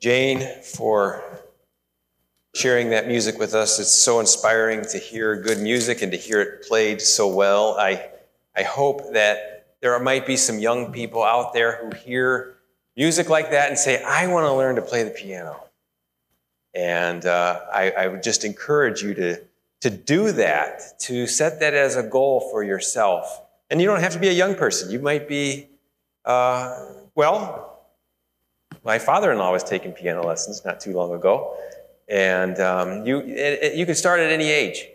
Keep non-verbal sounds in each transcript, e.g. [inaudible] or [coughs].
Jane for sharing that music with us. It's so inspiring to hear good music and to hear it played so well. I, I hope that there might be some young people out there who hear music like that and say, I want to learn to play the piano. And uh, I, I would just encourage you to, to do that, to set that as a goal for yourself. And you don't have to be a young person. You might be, uh, well, my father in law was taking piano lessons not too long ago. And um, you, it, it, you can start at any age,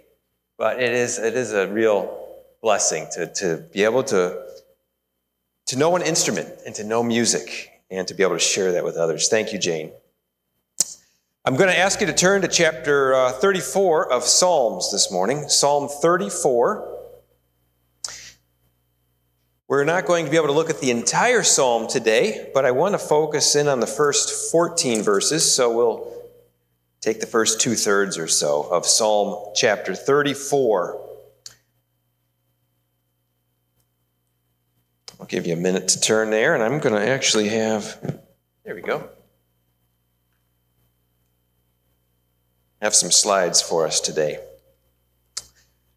but it is, it is a real blessing to, to be able to, to know an instrument and to know music and to be able to share that with others. Thank you, Jane. I'm going to ask you to turn to chapter uh, 34 of Psalms this morning, Psalm 34. We're not going to be able to look at the entire psalm today, but I want to focus in on the first 14 verses, so we'll Take the first two thirds or so of Psalm chapter 34. I'll give you a minute to turn there, and I'm going to actually have, there we go, have some slides for us today.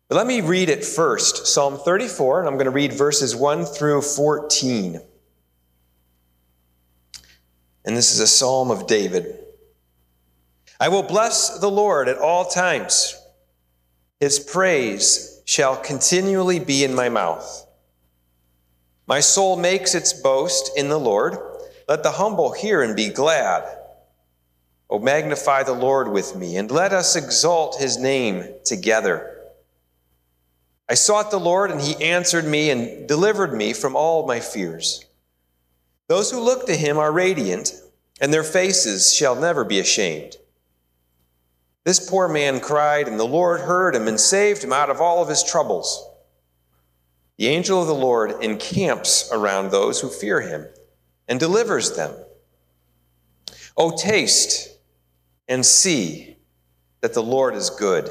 But let me read it first Psalm 34, and I'm going to read verses 1 through 14. And this is a psalm of David. I will bless the Lord at all times. His praise shall continually be in my mouth. My soul makes its boast in the Lord. Let the humble hear and be glad. O magnify the Lord with me, and let us exalt his name together. I sought the Lord, and he answered me and delivered me from all my fears. Those who look to him are radiant, and their faces shall never be ashamed. This poor man cried, and the Lord heard him and saved him out of all of his troubles. The angel of the Lord encamps around those who fear him and delivers them. O taste and see that the Lord is good.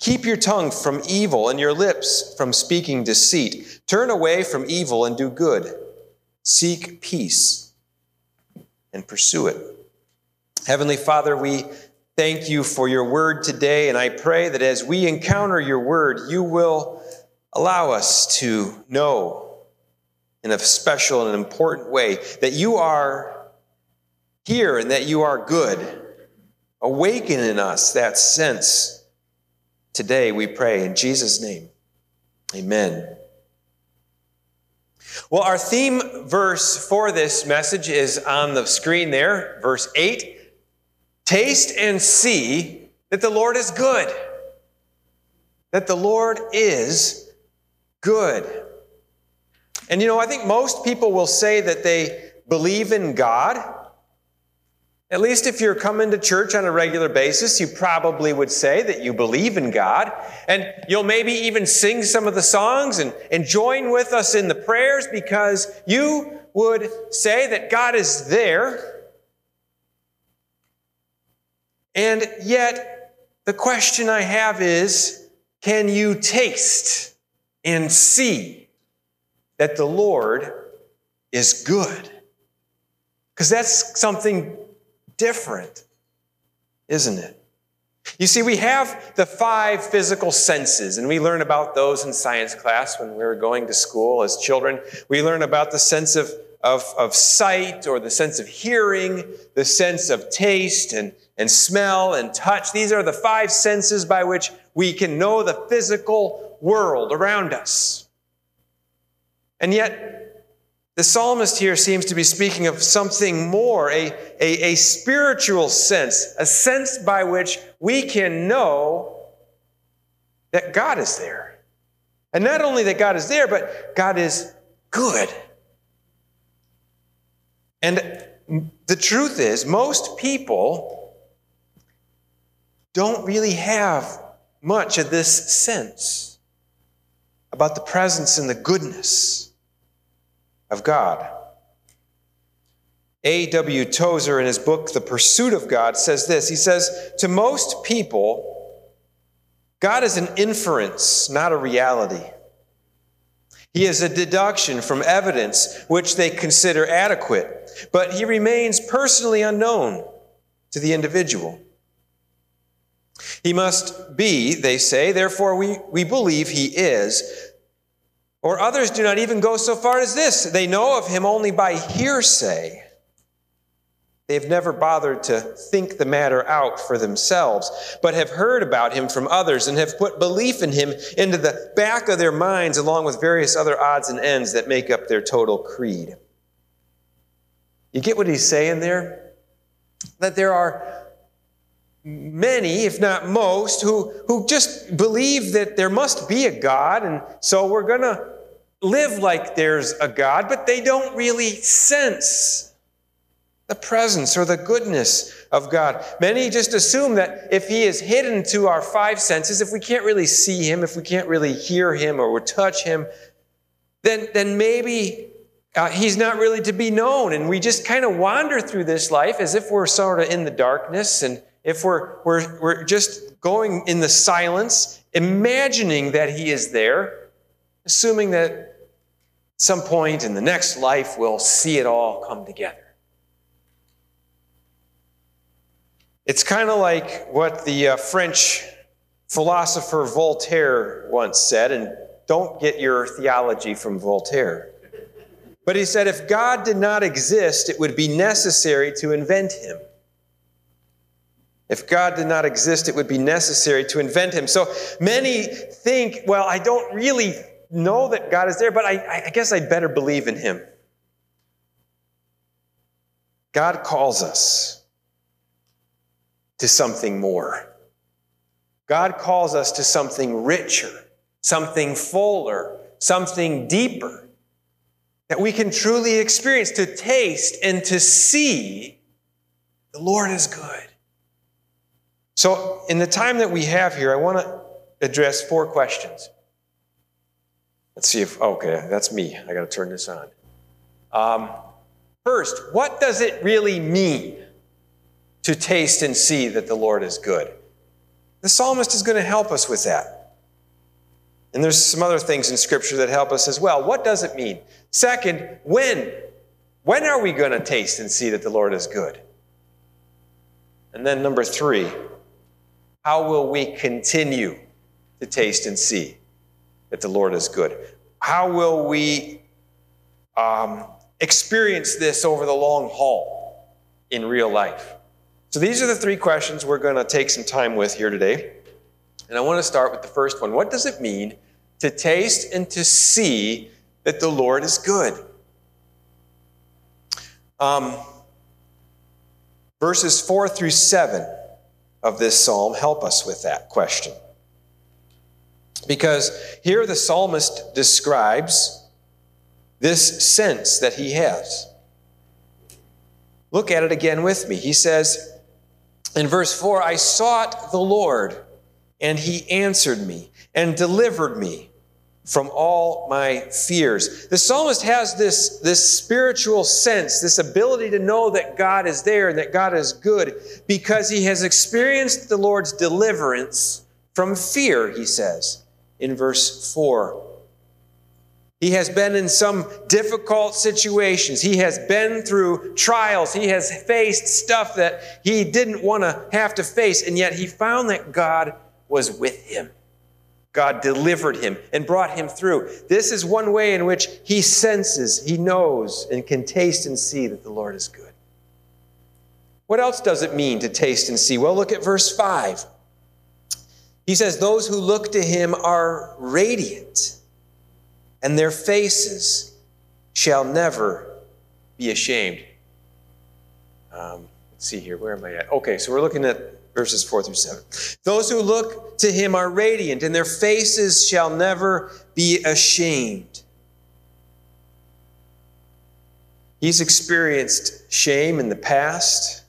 Keep your tongue from evil and your lips from speaking deceit. Turn away from evil and do good. Seek peace and pursue it. Heavenly Father, we thank you for your word today, and I pray that as we encounter your word, you will allow us to know in a special and important way that you are here and that you are good. Awaken in us that sense today, we pray in Jesus' name. Amen. Well, our theme verse for this message is on the screen there, verse 8. Taste and see that the Lord is good. That the Lord is good. And you know, I think most people will say that they believe in God. At least if you're coming to church on a regular basis, you probably would say that you believe in God. And you'll maybe even sing some of the songs and, and join with us in the prayers because you would say that God is there and yet, the question I have is can you taste and see that the Lord is good? Because that's something different, isn't it? You see, we have the five physical senses, and we learn about those in science class when we were going to school as children. We learn about the sense of, of, of sight or the sense of hearing, the sense of taste and, and smell and touch. These are the five senses by which we can know the physical world around us. And yet, the psalmist here seems to be speaking of something more, a, a, a spiritual sense, a sense by which we can know that God is there. And not only that God is there, but God is good. And the truth is, most people don't really have much of this sense about the presence and the goodness of God. A.W. Tozer, in his book, The Pursuit of God, says this He says, To most people, God is an inference, not a reality. He is a deduction from evidence which they consider adequate, but he remains personally unknown to the individual. He must be, they say, therefore we, we believe he is. Or others do not even go so far as this. They know of him only by hearsay. They've never bothered to think the matter out for themselves, but have heard about him from others and have put belief in him into the back of their minds, along with various other odds and ends that make up their total creed. You get what he's saying there? That there are many, if not most, who, who just believe that there must be a God, and so we're going to live like there's a God, but they don't really sense the presence or the goodness of God. Many just assume that if He is hidden to our five senses, if we can't really see Him, if we can't really hear Him or touch Him, then, then maybe uh, He's not really to be known. And we just kind of wander through this life as if we're sort of in the darkness and if we're, we're, we're just going in the silence, imagining that He is there, assuming that at some point in the next life we'll see it all come together. It's kind of like what the uh, French philosopher Voltaire once said, and don't get your theology from Voltaire. But he said, if God did not exist, it would be necessary to invent him. If God did not exist, it would be necessary to invent him. So many think, well, I don't really know that God is there, but I, I guess I'd better believe in him. God calls us to something more. God calls us to something richer, something fuller, something deeper that we can truly experience, to taste and to see the Lord is good. So, in the time that we have here, I want to address four questions. Let's see if, okay, that's me. I got to turn this on. Um, first, what does it really mean to taste and see that the Lord is good. The psalmist is going to help us with that. And there's some other things in Scripture that help us as well. What does it mean? Second, when? When are we going to taste and see that the Lord is good? And then number three, how will we continue to taste and see that the Lord is good? How will we um, experience this over the long haul in real life? So these are the three questions we're going to take some time with here today. And I want to start with the first one. What does it mean to taste and to see that the Lord is good? Um, verses 4 through 7 of this psalm help us with that question. Because here the psalmist describes this sense that he has. Look at it again with me. He says, in verse 4, I sought the Lord, and he answered me and delivered me from all my fears. The psalmist has this, this spiritual sense, this ability to know that God is there and that God is good because he has experienced the Lord's deliverance from fear, he says in verse 4. He has been in some difficult situations. He has been through trials. He has faced stuff that he didn't want to have to face, and yet he found that God was with him. God delivered him and brought him through. This is one way in which he senses, he knows, and can taste and see that the Lord is good. What else does it mean to taste and see? Well, look at verse 5. He says, Those who look to him are radiant and their faces shall never be ashamed. Um, let's see here, where am I at? Okay, so we're looking at verses 4 through 7. Those who look to him are radiant, and their faces shall never be ashamed. He's experienced shame in the past,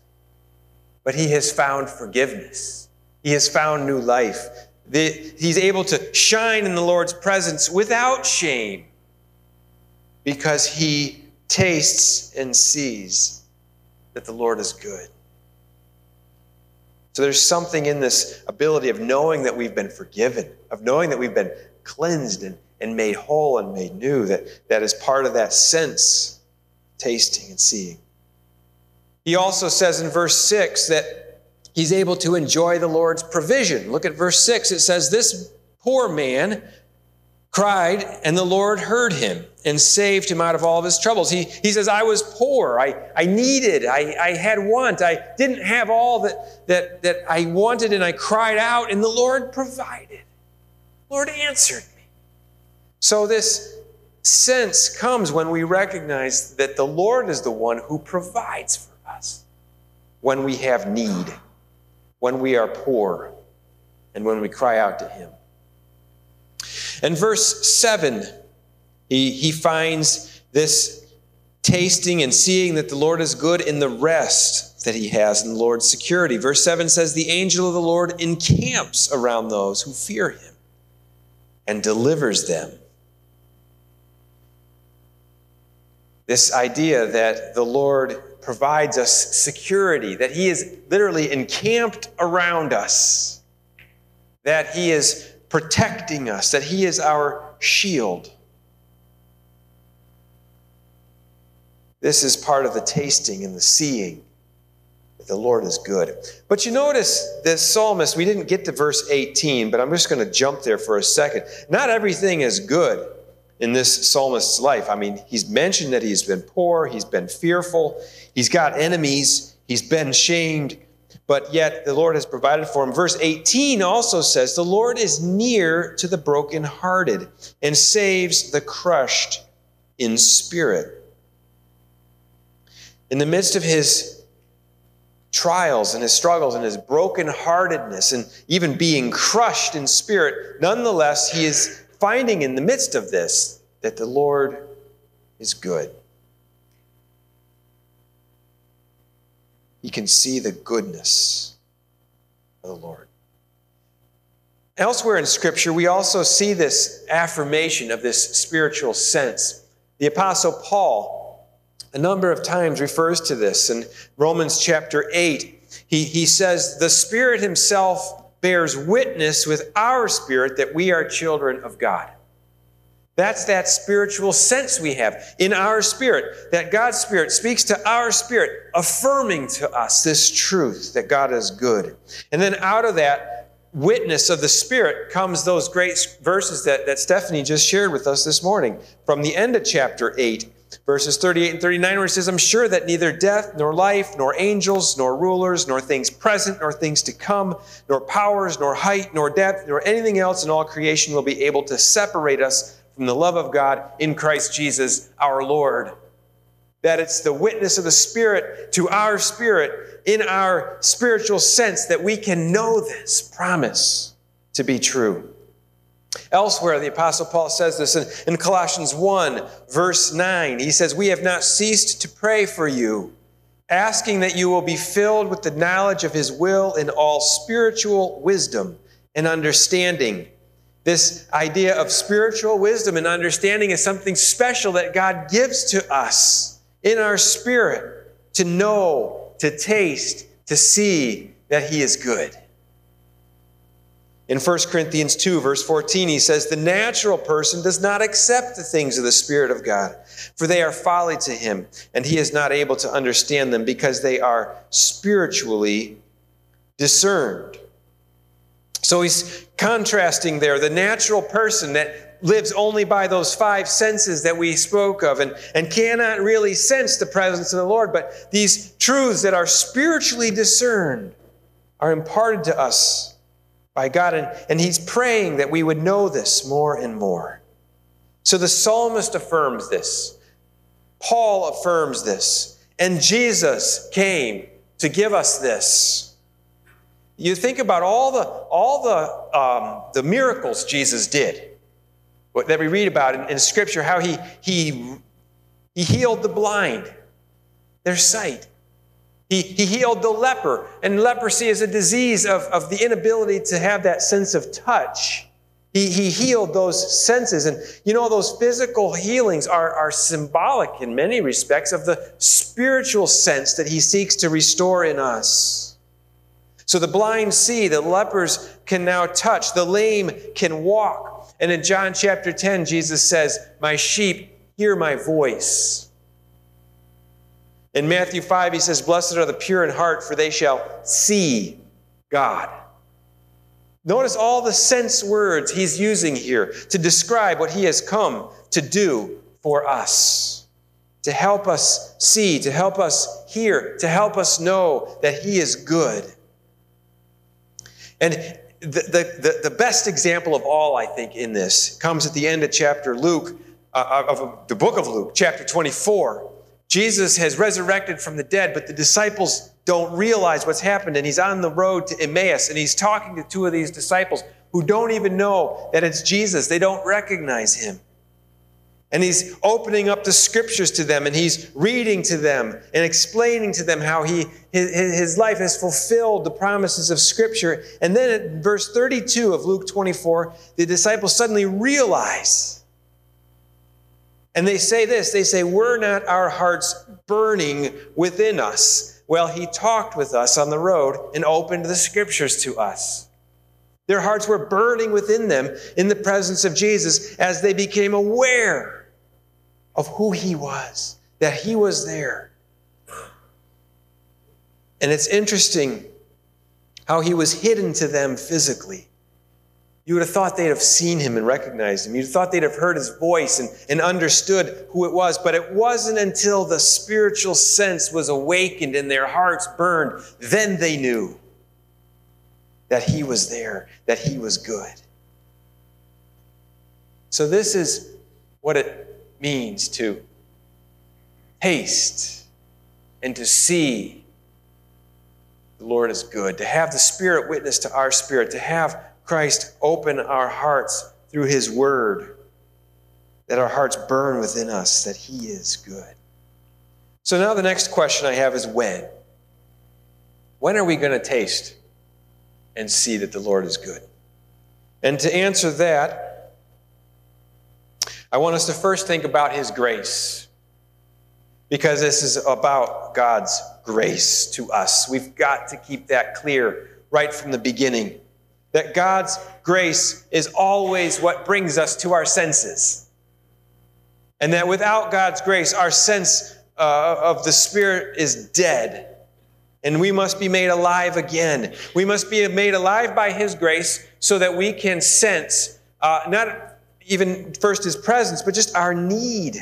but he has found forgiveness he has found new life. He's able to shine in the Lord's presence without shame because he tastes and sees that the Lord is good. So there's something in this ability of knowing that we've been forgiven, of knowing that we've been cleansed and, and made whole and made new, that, that is part of that sense, tasting and seeing. He also says in verse 6 that he's able to enjoy the Lord's provision. Look at verse 6. It says, This poor man cried, and the Lord heard him and saved him out of all of his troubles. He, he says, I was poor. I, I needed. I, I had want. I didn't have all that, that, that I wanted, and I cried out, and the Lord provided. Lord answered me. So this sense comes when we recognize that the Lord is the one who provides for us when we have need, when we are poor, and when we cry out to Him. In verse 7, he, he finds this tasting and seeing that the Lord is good in the rest that he has in the Lord's security. Verse 7 says, The angel of the Lord encamps around those who fear him and delivers them. This idea that the Lord provides us security, that he is literally encamped around us, that he is protecting us, that He is our shield. This is part of the tasting and the seeing that the Lord is good. But you notice this psalmist, we didn't get to verse 18, but I'm just going to jump there for a second. Not everything is good in this psalmist's life. I mean, he's mentioned that he's been poor, he's been fearful, he's got enemies, he's been shamed, but yet the Lord has provided for him. Verse 18 also says, The Lord is near to the brokenhearted and saves the crushed in spirit. In the midst of his trials and his struggles and his brokenheartedness and even being crushed in spirit, nonetheless, he is finding in the midst of this that the Lord is good. he can see the goodness of the Lord. Elsewhere in Scripture, we also see this affirmation of this spiritual sense. The Apostle Paul, a number of times, refers to this. In Romans chapter 8, he, he says, The Spirit Himself bears witness with our spirit that we are children of God. That's that spiritual sense we have in our spirit, that God's Spirit speaks to our spirit, affirming to us this truth that God is good. And then out of that witness of the Spirit comes those great verses that, that Stephanie just shared with us this morning from the end of chapter 8, verses 38 and 39, where it says, I'm sure that neither death, nor life, nor angels, nor rulers, nor things present, nor things to come, nor powers, nor height, nor depth, nor anything else in all creation will be able to separate us from the love of God in Christ Jesus our Lord. That it's the witness of the Spirit to our spirit in our spiritual sense that we can know this promise to be true. Elsewhere, the Apostle Paul says this in, in Colossians 1, verse 9. He says, We have not ceased to pray for you, asking that you will be filled with the knowledge of his will in all spiritual wisdom and understanding this idea of spiritual wisdom and understanding is something special that God gives to us in our spirit to know, to taste, to see that He is good. In 1 Corinthians 2, verse 14, he says, The natural person does not accept the things of the Spirit of God, for they are folly to him, and he is not able to understand them because they are spiritually discerned. So he's contrasting there the natural person that lives only by those five senses that we spoke of and, and cannot really sense the presence of the Lord. But these truths that are spiritually discerned are imparted to us by God. And, and he's praying that we would know this more and more. So the psalmist affirms this, Paul affirms this, and Jesus came to give us this. You think about all the, all the, um, the miracles Jesus did that we read about in, in Scripture, how he, he, he healed the blind, their sight. He, he healed the leper, and leprosy is a disease of, of the inability to have that sense of touch. He, he healed those senses. And you know, those physical healings are, are symbolic in many respects of the spiritual sense that he seeks to restore in us. So the blind see, the lepers can now touch, the lame can walk. And in John chapter 10, Jesus says, My sheep hear my voice. In Matthew 5, he says, Blessed are the pure in heart, for they shall see God. Notice all the sense words he's using here to describe what he has come to do for us, to help us see, to help us hear, to help us know that he is good. And the, the, the, best example of all, I think, in this comes at the end of chapter Luke, uh, of the book of Luke, chapter 24. Jesus has resurrected from the dead, but the disciples don't realize what's happened. And he's on the road to Emmaus and he's talking to two of these disciples who don't even know that it's Jesus. They don't recognize him. And he's opening up the scriptures to them and he's reading to them and explaining to them how he, his, his life has fulfilled the promises of scripture. And then at verse 32 of Luke 24, the disciples suddenly realize and they say this they say, Were not our hearts burning within us? Well, he talked with us on the road and opened the scriptures to us. Their hearts were burning within them in the presence of Jesus as they became aware of who he was, that he was there. And it's interesting how he was hidden to them physically. You would have thought they'd have seen him and recognized him. You'd have thought they'd have heard his voice and, and understood who it was. But it wasn't until the spiritual sense was awakened and their hearts burned, then they knew that he was there, that he was good. So, this is what it means to taste and to see the Lord is good, to have the Spirit witness to our spirit, to have Christ open our hearts through his word, that our hearts burn within us, that he is good. So now the next question I have is when? When are we going to taste and see that the Lord is good? And to answer that, I want us to first think about his grace. Because this is about God's grace to us. We've got to keep that clear right from the beginning that God's grace is always what brings us to our senses. And that without God's grace, our sense uh, of the Spirit is dead. And we must be made alive again. We must be made alive by His grace so that we can sense uh, not even first His presence, but just our need,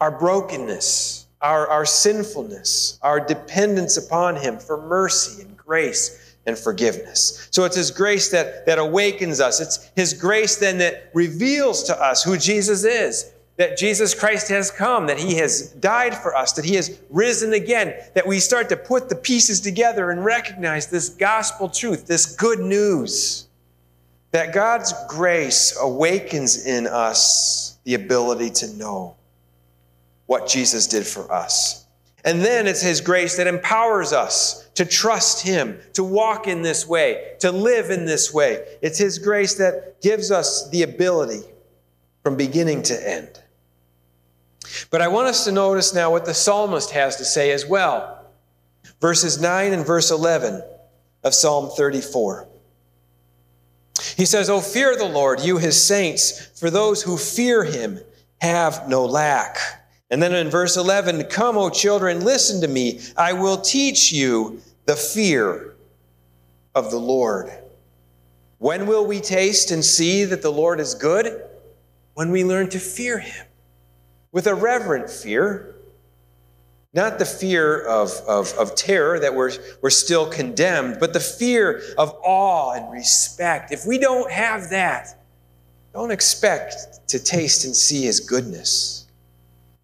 our brokenness, our, our sinfulness, our dependence upon Him for mercy and grace and forgiveness. So it's His grace that, that awakens us. It's His grace then that reveals to us who Jesus is. That Jesus Christ has come, that He has died for us, that He has risen again, that we start to put the pieces together and recognize this gospel truth, this good news. That God's grace awakens in us the ability to know what Jesus did for us. And then it's His grace that empowers us to trust Him, to walk in this way, to live in this way. It's His grace that gives us the ability from beginning to end. But I want us to notice now what the psalmist has to say as well. Verses 9 and verse 11 of Psalm 34. He says, Oh, fear the Lord, you his saints, for those who fear him have no lack. And then in verse 11, Come, O children, listen to me. I will teach you the fear of the Lord. When will we taste and see that the Lord is good? When we learn to fear him with a reverent fear, not the fear of, of, of terror that we're, we're still condemned, but the fear of awe and respect. If we don't have that, don't expect to taste and see his goodness.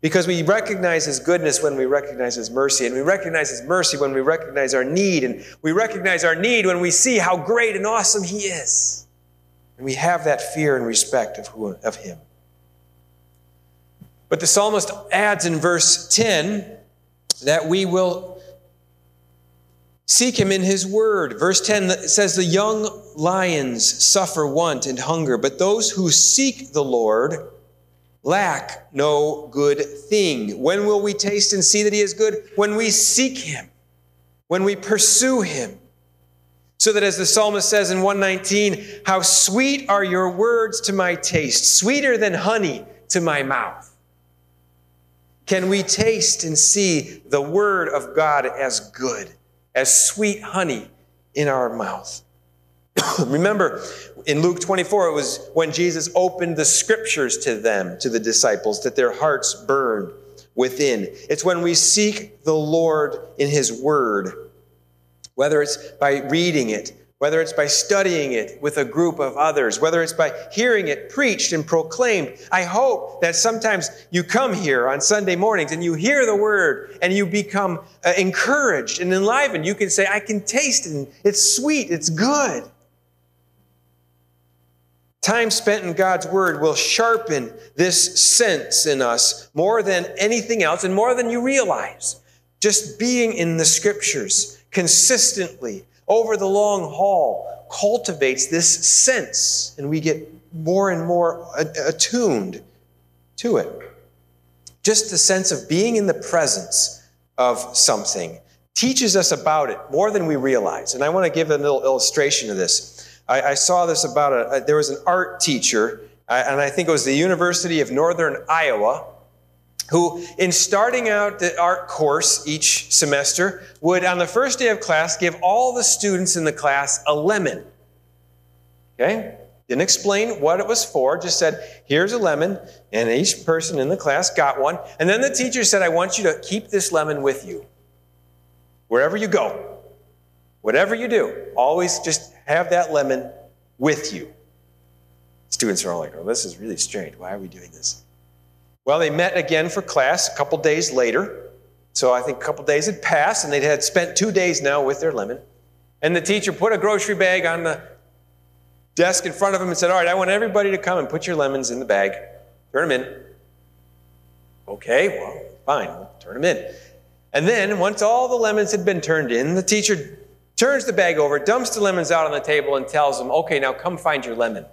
Because we recognize His goodness when we recognize His mercy, and we recognize His mercy when we recognize our need, and we recognize our need when we see how great and awesome He is. And we have that fear and respect of, who, of Him. But the psalmist adds in verse 10 that we will Seek him in his word. Verse 10 says, The young lions suffer want and hunger, but those who seek the Lord lack no good thing. When will we taste and see that he is good? When we seek him, when we pursue him. So that as the psalmist says in 119, How sweet are your words to my taste, sweeter than honey to my mouth. Can we taste and see the word of God as good? as sweet honey in our mouth. [coughs] Remember, in Luke 24, it was when Jesus opened the scriptures to them, to the disciples, that their hearts burned within. It's when we seek the Lord in His Word, whether it's by reading it, whether it's by studying it with a group of others, whether it's by hearing it preached and proclaimed. I hope that sometimes you come here on Sunday mornings and you hear the word and you become uh, encouraged and enlivened. You can say, I can taste it. It's sweet. It's good. Time spent in God's Word will sharpen this sense in us more than anything else and more than you realize. Just being in the Scriptures consistently over the long haul cultivates this sense, and we get more and more attuned to it. Just the sense of being in the presence of something teaches us about it more than we realize. And I want to give a little illustration of this. I, I saw this about a, there was an art teacher, and I think it was the University of Northern Iowa who, in starting out the art course each semester, would, on the first day of class, give all the students in the class a lemon. Okay? Didn't explain what it was for, just said, here's a lemon, and each person in the class got one. And then the teacher said, I want you to keep this lemon with you. Wherever you go, whatever you do, always just have that lemon with you. Students are all like, oh, this is really strange. Why are we doing this? Well, they met again for class a couple days later. So I think a couple days had passed, and they had spent two days now with their lemon. And the teacher put a grocery bag on the desk in front of him and said, All right, I want everybody to come and put your lemons in the bag. Turn them in. Okay, well, fine, we'll turn them in. And then, once all the lemons had been turned in, the teacher turns the bag over, dumps the lemons out on the table, and tells them, Okay, now come find your lemon.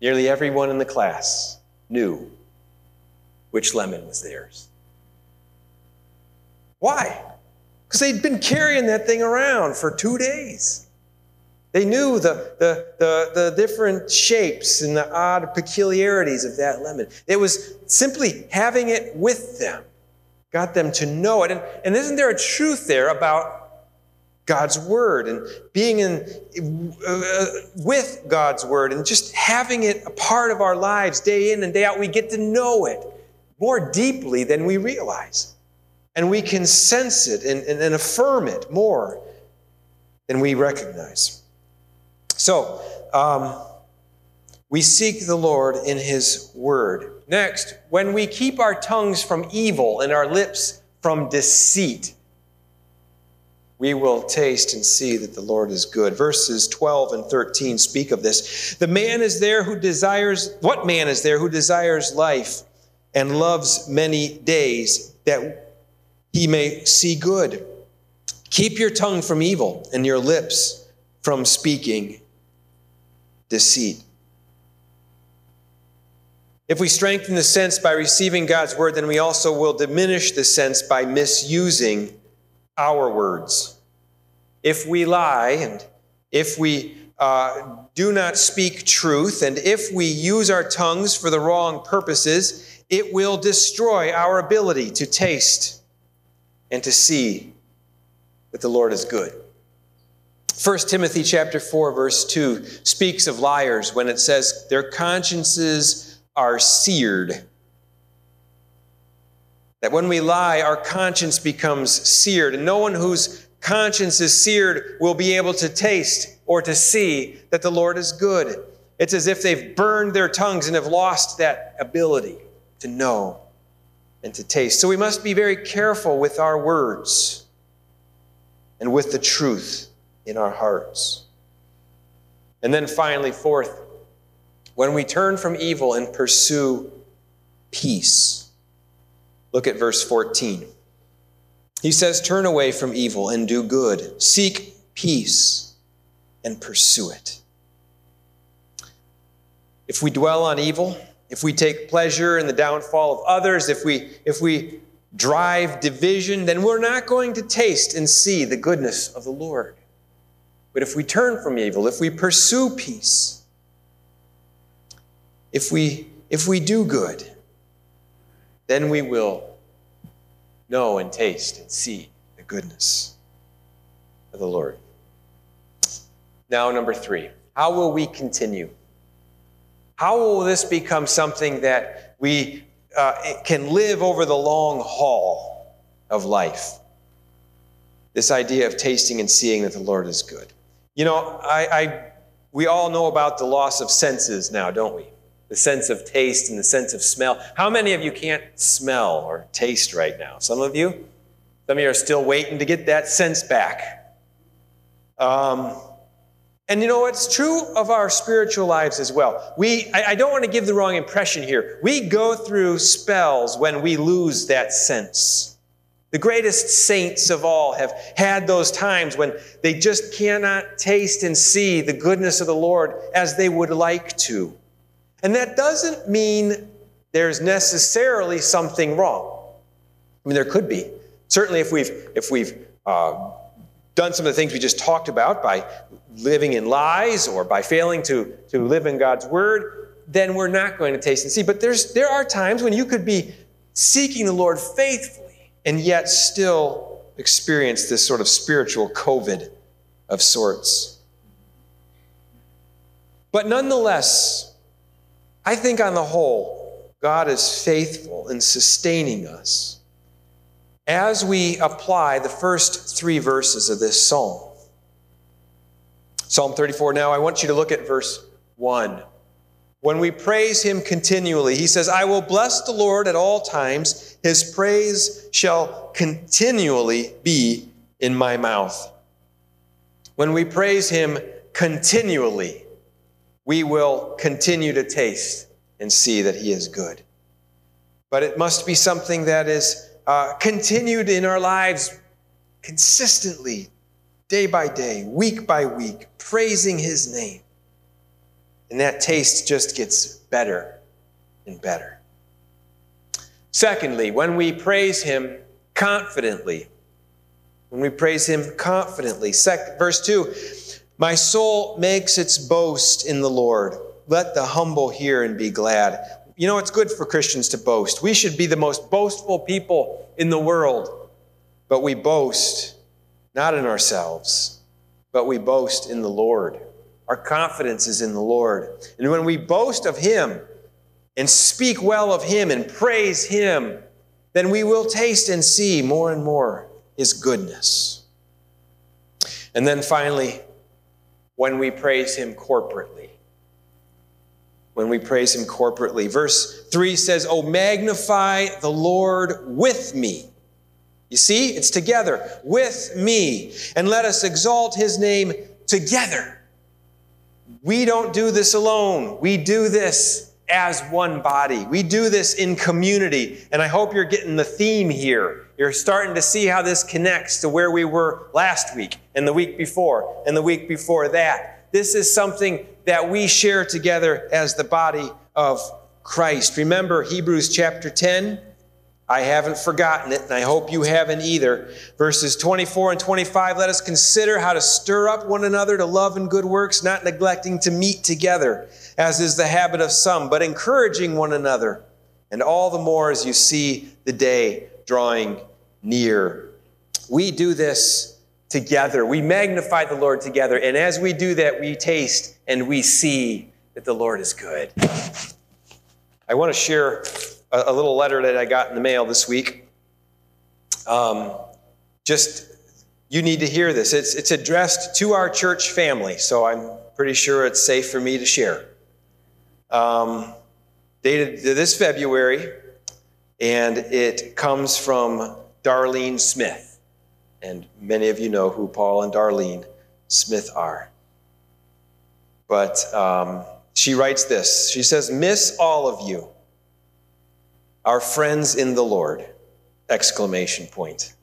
Nearly everyone in the class knew which lemon was theirs. Why? Because they'd been carrying that thing around for two days. They knew the, the, the, the, different shapes and the odd peculiarities of that lemon. It was simply having it with them, got them to know it. And, and isn't there a truth there about God's word and being in uh, with God's word and just having it a part of our lives day in and day out? We get to know it more deeply than we realize. And we can sense it and, and, and affirm it more than we recognize. So um, we seek the lord in his word next when we keep our tongues from evil and our lips from deceit we will taste and see that the Lord is good. Verses 12 and 13 speak of this. The man is there who desires, what man is there who desires life and loves many days that he may see good? Keep your tongue from evil and your lips from speaking deceit. If we strengthen the sense by receiving God's word, then we also will diminish the sense by misusing our words. If we lie and if we uh, do not speak truth and if we use our tongues for the wrong purposes, it will destroy our ability to taste and to see that the Lord is good. 1 Timothy chapter 4 verse 2 speaks of liars when it says their consciences are seared that when we lie, our conscience becomes seared. And no one whose conscience is seared will be able to taste or to see that the Lord is good. It's as if they've burned their tongues and have lost that ability to know and to taste. So we must be very careful with our words and with the truth in our hearts. And then finally, fourth, when we turn from evil and pursue peace. Look at verse 14. He says, Turn away from evil and do good, seek peace and pursue it. If we dwell on evil, if we take pleasure in the downfall of others, if we, if we drive division, then we're not going to taste and see the goodness of the Lord. But if we turn from evil, if we pursue peace, if we, if we do good, then we will know and taste and see the goodness of the Lord. Now, number three, how will we continue? How will this become something that we uh, can live over the long haul of life? This idea of tasting and seeing that the Lord is good. You know, I, I, we all know about the loss of senses now, don't we? The sense of taste and the sense of smell. How many of you can't smell or taste right now? Some of you? Some of you are still waiting to get that sense back. Um, and you know, it's true of our spiritual lives as well. We, I, I don't want to give the wrong impression here. We go through spells when we lose that sense. The greatest saints of all have had those times when they just cannot taste and see the goodness of the Lord as they would like to. And that doesn't mean there's necessarily something wrong. I mean, there could be. Certainly, if we've, if we've uh, done some of the things we just talked about by living in lies or by failing to, to live in God's word, then we're not going to taste and see. But there's, there are times when you could be seeking the Lord faithfully and yet still experience this sort of spiritual COVID of sorts. But nonetheless, I think on the whole, God is faithful in sustaining us as we apply the first three verses of this psalm. Psalm 34. Now, I want you to look at verse 1. When we praise him continually, he says, I will bless the Lord at all times. His praise shall continually be in my mouth. When we praise him continually, we will continue to taste and see that he is good. But it must be something that is uh, continued in our lives consistently, day by day, week by week, praising his name. And that taste just gets better and better. Secondly, when we praise him confidently, when we praise him confidently. Sec- verse 2 My soul makes its boast in the Lord. Let the humble hear and be glad. You know, it's good for Christians to boast. We should be the most boastful people in the world, but we boast not in ourselves, but we boast in the Lord. Our confidence is in the Lord. And when we boast of Him and speak well of Him and praise Him, then we will taste and see more and more His goodness. And then finally, when we praise Him corporately, when we praise Him corporately. Verse 3 says, Oh, magnify the Lord with me you see, it's together with me. And let us exalt his name together. We don't do this alone. We do this as one body. We do this in community. And I hope you're getting the theme here. You're starting to see how this connects to where we were last week and the week before and the week before that. This is something that we share together as the body of Christ. Remember Hebrews chapter 10? I haven't forgotten it, and I hope you haven't either. Verses 24 and 25 let us consider how to stir up one another to love and good works, not neglecting to meet together, as is the habit of some, but encouraging one another, and all the more as you see the day drawing near. We do this together. We magnify the Lord together, and as we do that, we taste and we see that the Lord is good. I want to share a, a little letter that I got in the mail this week. Um, just, you need to hear this. It's, it's addressed to our church family, so I'm pretty sure it's safe for me to share. Um, dated this February, and it comes from Darlene Smith. And many of you know who Paul and Darlene Smith are. But um, she writes this She says, Miss all of you our friends in the Lord! Exclamation point.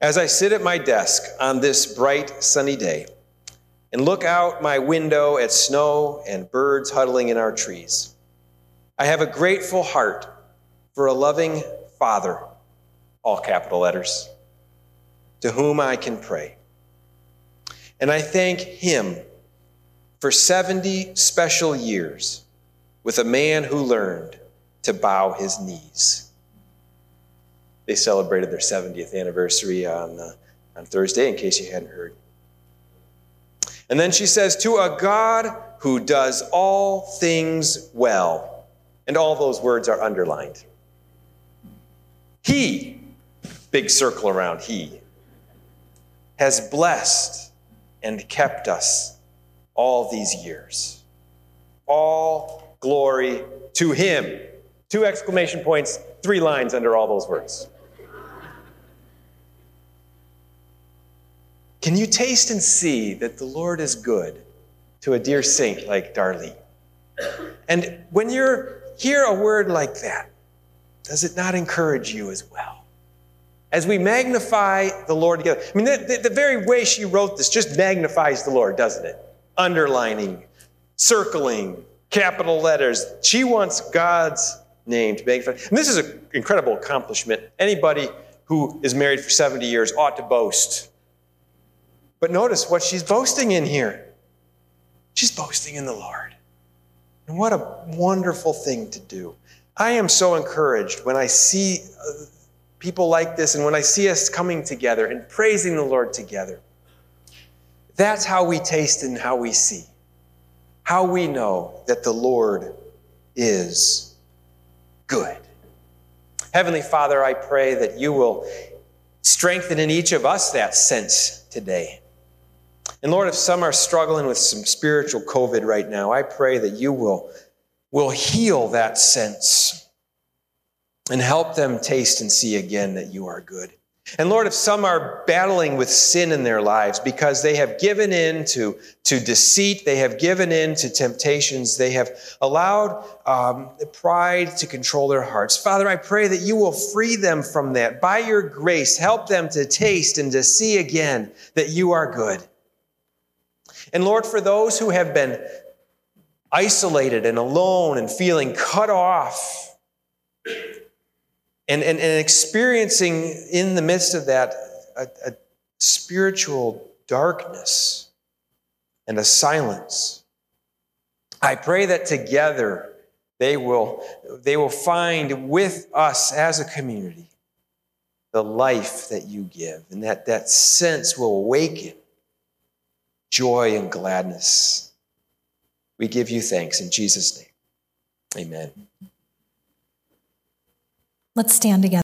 As I sit at my desk on this bright sunny day and look out my window at snow and birds huddling in our trees, I have a grateful heart for a loving Father, all capital letters, to whom I can pray. And I thank Him for 70 special years with a man who learned to bow his knees. They celebrated their 70th anniversary on, uh, on Thursday, in case you hadn't heard. And then she says, To a God who does all things well. And all those words are underlined. He, big circle around He, has blessed and kept us all these years. All glory to Him. Two exclamation points, three lines under all those words. Can you taste and see that the Lord is good to a dear saint like Darlene? And when you hear a word like that, does it not encourage you as well? As we magnify the Lord together. I mean, the, the, the very way she wrote this just magnifies the Lord, doesn't it? Underlining, circling, capital letters. She wants God's name to be magnified. And this is an incredible accomplishment. Anybody who is married for 70 years ought to boast. But notice what she's boasting in here. She's boasting in the Lord. And what a wonderful thing to do. I am so encouraged when I see uh, people like this and when I see us coming together and praising the Lord together. That's how we taste and how we see, how we know that the Lord is good. Heavenly Father, I pray that you will strengthen in each of us that sense today. And Lord, if some are struggling with some spiritual COVID right now, I pray that you will, will heal that sense and help them taste and see again that you are good. And Lord, if some are battling with sin in their lives because they have given in to, to deceit, they have given in to temptations, they have allowed um, pride to control their hearts, Father, I pray that you will free them from that. By your grace, help them to taste and to see again that you are good. And Lord, for those who have been isolated and alone and feeling cut off, and, and, and experiencing in the midst of that a, a spiritual darkness and a silence. I pray that together they will, they will find with us as a community the life that you give, and that that sense will awaken joy and gladness. We give you thanks in Jesus' name. Amen. Let's stand together.